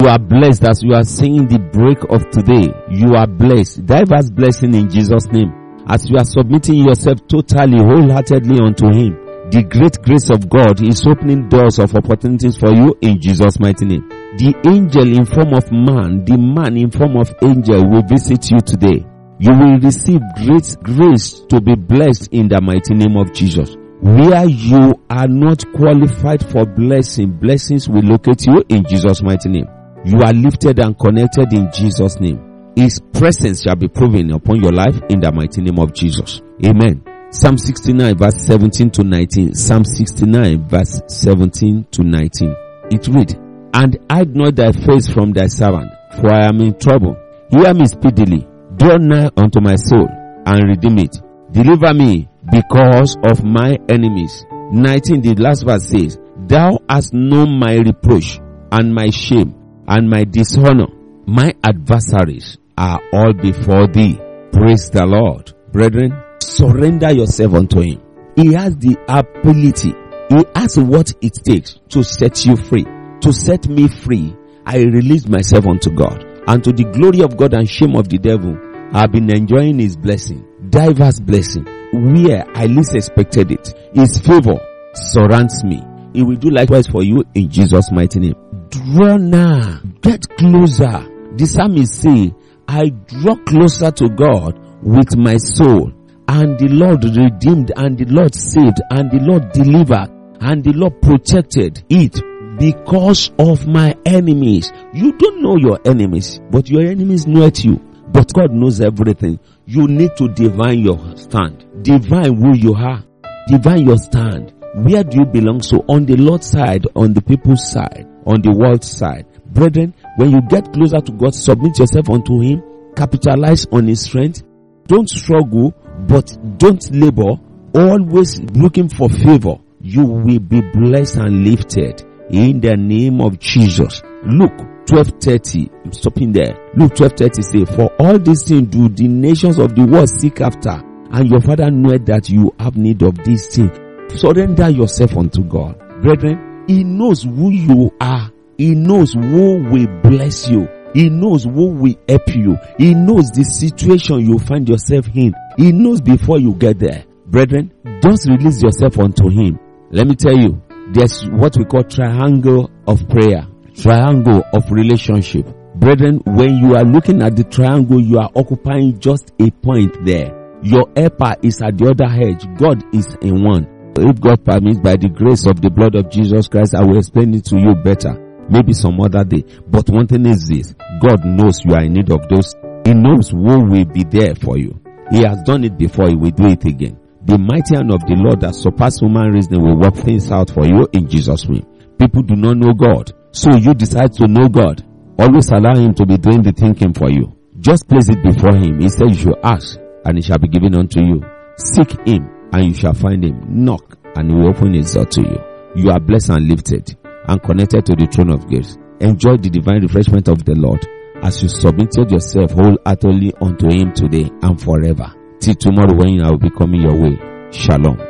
You are blessed as you are seeing the break of today. You are blessed. Diverse blessing in Jesus' name. As you are submitting yourself totally, wholeheartedly unto Him, the great grace of God is opening doors of opportunities for you in Jesus' mighty name. The angel in form of man, the man in form of angel will visit you today. You will receive great grace to be blessed in the mighty name of Jesus. Where you are not qualified for blessing, blessings will locate you in Jesus' mighty name. You are lifted and connected in Jesus' name. His presence shall be proven upon your life in the mighty name of Jesus. Amen. Psalm 69 verse 17 to 19. Psalm 69 verse 17 to 19. It read, And hide not thy face from thy servant, for I am in trouble. Hear me speedily. Draw nigh unto my soul, and redeem it. Deliver me because of my enemies. 19, the last verse says, Thou hast known my reproach, and my shame, and my dishonor. My adversaries are all before thee. Praise the Lord. Brethren, surrender yourself unto him. He has the ability. He has what it takes to set you free. To set me free, I release myself unto God. And to the glory of God and shame of the devil, I've been enjoying his blessing. Diverse blessing. Where I least expected it. His favor surrounds me. He will do likewise for you in Jesus' mighty name. Draw now. Get closer. The psalmist say, I draw closer to God with my soul and the Lord redeemed and the Lord saved and the Lord delivered and the Lord protected it because of my enemies. You don't know your enemies, but your enemies know at you. But God knows everything. You need to divine your stand. Divine who you are. Divine your stand. Where do you belong? So on the Lord's side, on the people's side, on the world side. Brethren, when you get closer to God, submit yourself unto Him, capitalize on His strength. Don't struggle, but don't labor. Always looking for favor. You will be blessed and lifted in the name of Jesus. Luke 12:30. I'm stopping there. Luke 12:30 say, "For all these things do the nations of the world seek after, and your Father knoweth that you have need of these things." Surrender yourself unto God, brethren. He knows who you are. He knows who will bless you. He knows who will help you. He knows the situation you find yourself in. He knows before you get there. Brethren, just release yourself unto Him. Let me tell you, there's what we call triangle of prayer, triangle of relationship. Brethren, when you are looking at the triangle, you are occupying just a point there. Your helper is at the other edge. God is in one. If God permits by the grace of the blood of Jesus Christ, I will explain it to you better. Maybe some other day. But one thing is this. God knows you are in need of those. He knows who will be there for you. He has done it before. He will do it again. The mighty hand of the Lord that surpasses human reasoning will work things out for you in Jesus' name. People do not know God. So you decide to know God. Always allow Him to be doing the thinking for you. Just place it before Him. He said you should ask and it shall be given unto you. Seek Him and you shall find Him. Knock and He will open His door to you. You are blessed and lifted and connected to the throne of grace. Enjoy the divine refreshment of the Lord as you submitted yourself wholeheartedly unto Him today and forever. Till tomorrow when I will be coming your way. Shalom.